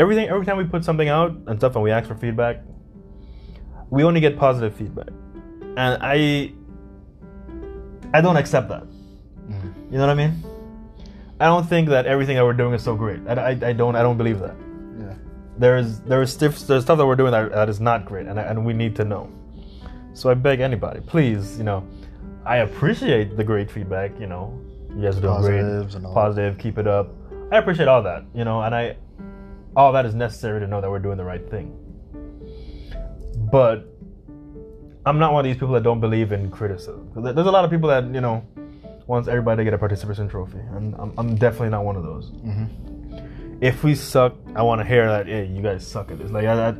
everything every time we put something out and stuff and we ask for feedback, we only get positive feedback, and I I don't accept that. You know what I mean? I don't think that everything that we're doing is so great. I, I, I don't I don't believe that. Yeah. There is there is there's stuff that we're doing that, that is not great, and and we need to know. So I beg anybody, please, you know, I appreciate the great feedback. You know, you guys are doing Positives great, positive, keep it up. I appreciate all that, you know, and I all that is necessary to know that we're doing the right thing. But I'm not one of these people that don't believe in criticism. There's a lot of people that you know wants everybody to get a participation trophy, and I'm, I'm definitely not one of those. Mm-hmm. If we suck, I want to hear that. Hey, you guys suck at this. Like I, I,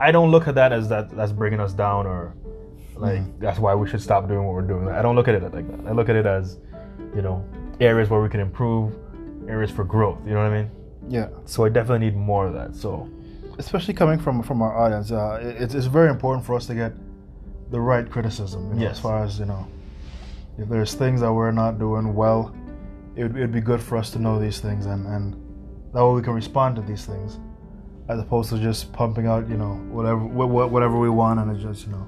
I don't look at that as that that's bringing us down or like mm-hmm. that's why we should stop doing what we're doing. I don't look at it like that. I look at it as, you know, areas where we can improve, areas for growth. You know what I mean? Yeah. So I definitely need more of that. So especially coming from from our audience, uh, it, it's, very important for us to get the right criticism. You know, Yes. As far as you know, if there's things that we're not doing well, it would it'd be good for us to know these things, and and that way we can respond to these things, as opposed to just pumping out you know whatever wh- wh- whatever we want, and it's just you know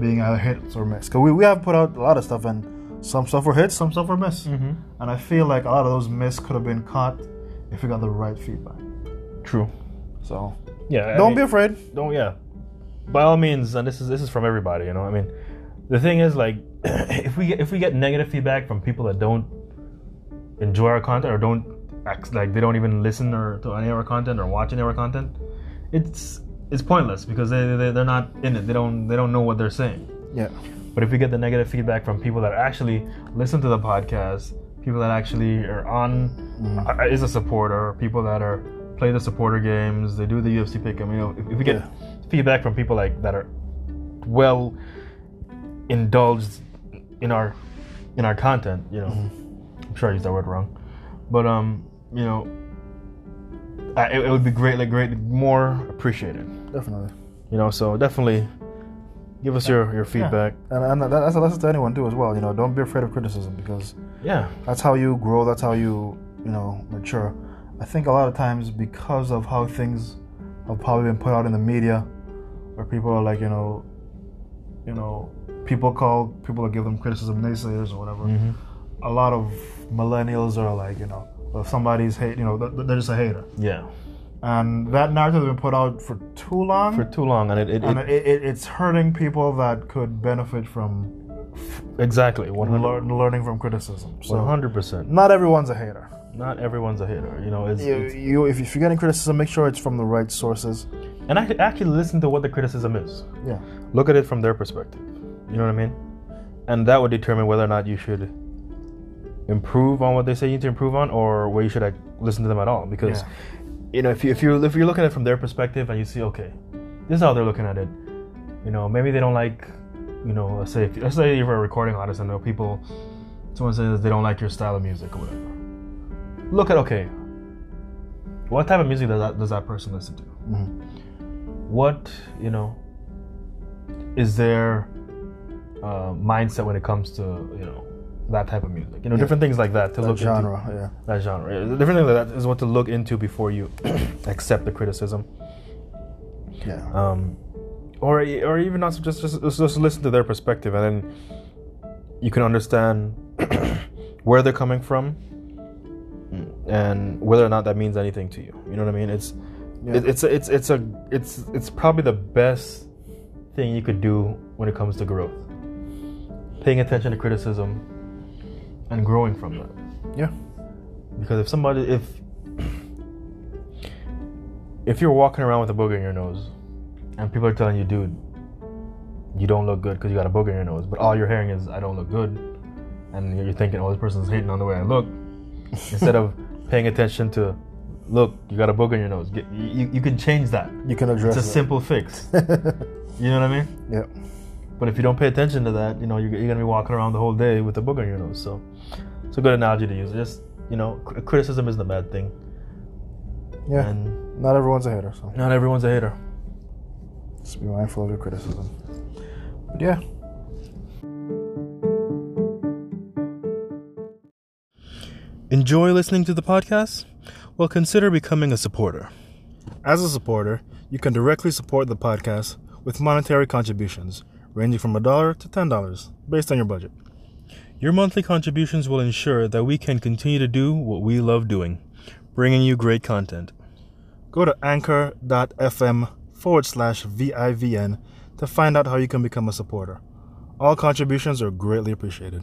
being either hits or miss. Because we we have put out a lot of stuff, and some stuff were hits, some stuff were miss, Mm-hmm. and I feel like a lot of those miss could have been caught if we got the right feedback. true. So Yeah. I don't mean- be afraid. don't yeah by all means and this is this is from everybody you know i mean the thing is like if we get if we get negative feedback from people that don't enjoy our content or don't act like they don't even listen or to any of our content or watch any of our content it's it's pointless because they, they they're not in it they don't they don't know what they're saying Yeah. but if we get the negative feedback from people that actually listen to the podcast, people that actually are on, uh, is a supporter, people that are play the supporter games, they do the UFC pick. I mean, you know, if, if we get Yeah. feedback from people like that are well indulged in our in our content, you know, I'm sure I used that word wrong, but um, you know, I, it, it would be greatly, great, more appreciated. Definitely. You know, so definitely give us your your feedback. And, and that's a lesson to anyone too as well. You know, don't be afraid of criticism because yeah. that's how you grow. That's how you you know mature. I think a lot of times because of how things have probably been put out in the media, where people are like you know, you know, people call people that give them criticism naysayers or whatever. Mhm. A lot of millennials are like you know, if somebody's hate, you know, they're just a hater. Yeah, And that narrative has been put out for too long. for too long, and it, it, and it it, it, it's hurting people that could benefit from exactly one lear- learning from criticism. Hundred percent. not everyone's a hater. Not everyone's a hater, you know. It's, You, it's- you if, if you're getting criticism, make sure it's from the right sources. and actually, actually listen to what the criticism is. Yeah, Look at it from their perspective. You know what I mean? And that would determine whether or not you should improve on what they say you need to improve on, or where you should like, listen to them at all. Because Yeah. You know, if you if you if you're looking at it from their perspective and you see, okay, this is how they're looking at it. You know, maybe they don't like, you know, let's say if, let's say you're a recording artist and there are people, someone says they don't like your style of music or whatever. Look at okay, what type of music does that does that person listen to? What you know is their uh, mindset when it comes to you know that type of music? You know, Yeah. different things like that to that look genre. into Yeah, that genre. Yeah, Different things like that is what to look into before you accept the criticism. yeah, Um, or or even not just just just listen to their perspective and then you can understand where they're coming from and whether or not that means anything to you. You know what I mean? It's Yeah. it, it's a, it's it's a it's it's probably the best thing you could do when it comes to growth. Paying attention to criticism and growing from that. yeah, Because if somebody if if you're walking around with a booger in your nose and people are telling you, dude, you don't look good because you got a booger in your nose, but all you're hearing is I don't look good, and you're thinking, oh, this person's hating on the way I look, instead of paying attention to, look, you got a booger in your nose. Get, you, you can change that. you can address it. It's a simple fix. You know what I mean? yeah, But if you don't pay attention to that, you know, you're, you're gonna be walking around the whole day with a booger in your nose. So it's a good analogy to use. Just you know, cr- criticism isn't a bad thing, yeah. and Not everyone's a hater, so not everyone's a hater. just be mindful of your criticism. But yeah, Enjoy listening to the podcast? Well, consider becoming a supporter. As a supporter, you can directly support the podcast with monetary contributions ranging from a dollar to $10 based on your budget. Your monthly contributions will ensure that we can continue to do what we love doing, bringing you great content. Go to anchor.fm forward slash VIVN to find out how you can become a supporter. All contributions are greatly appreciated.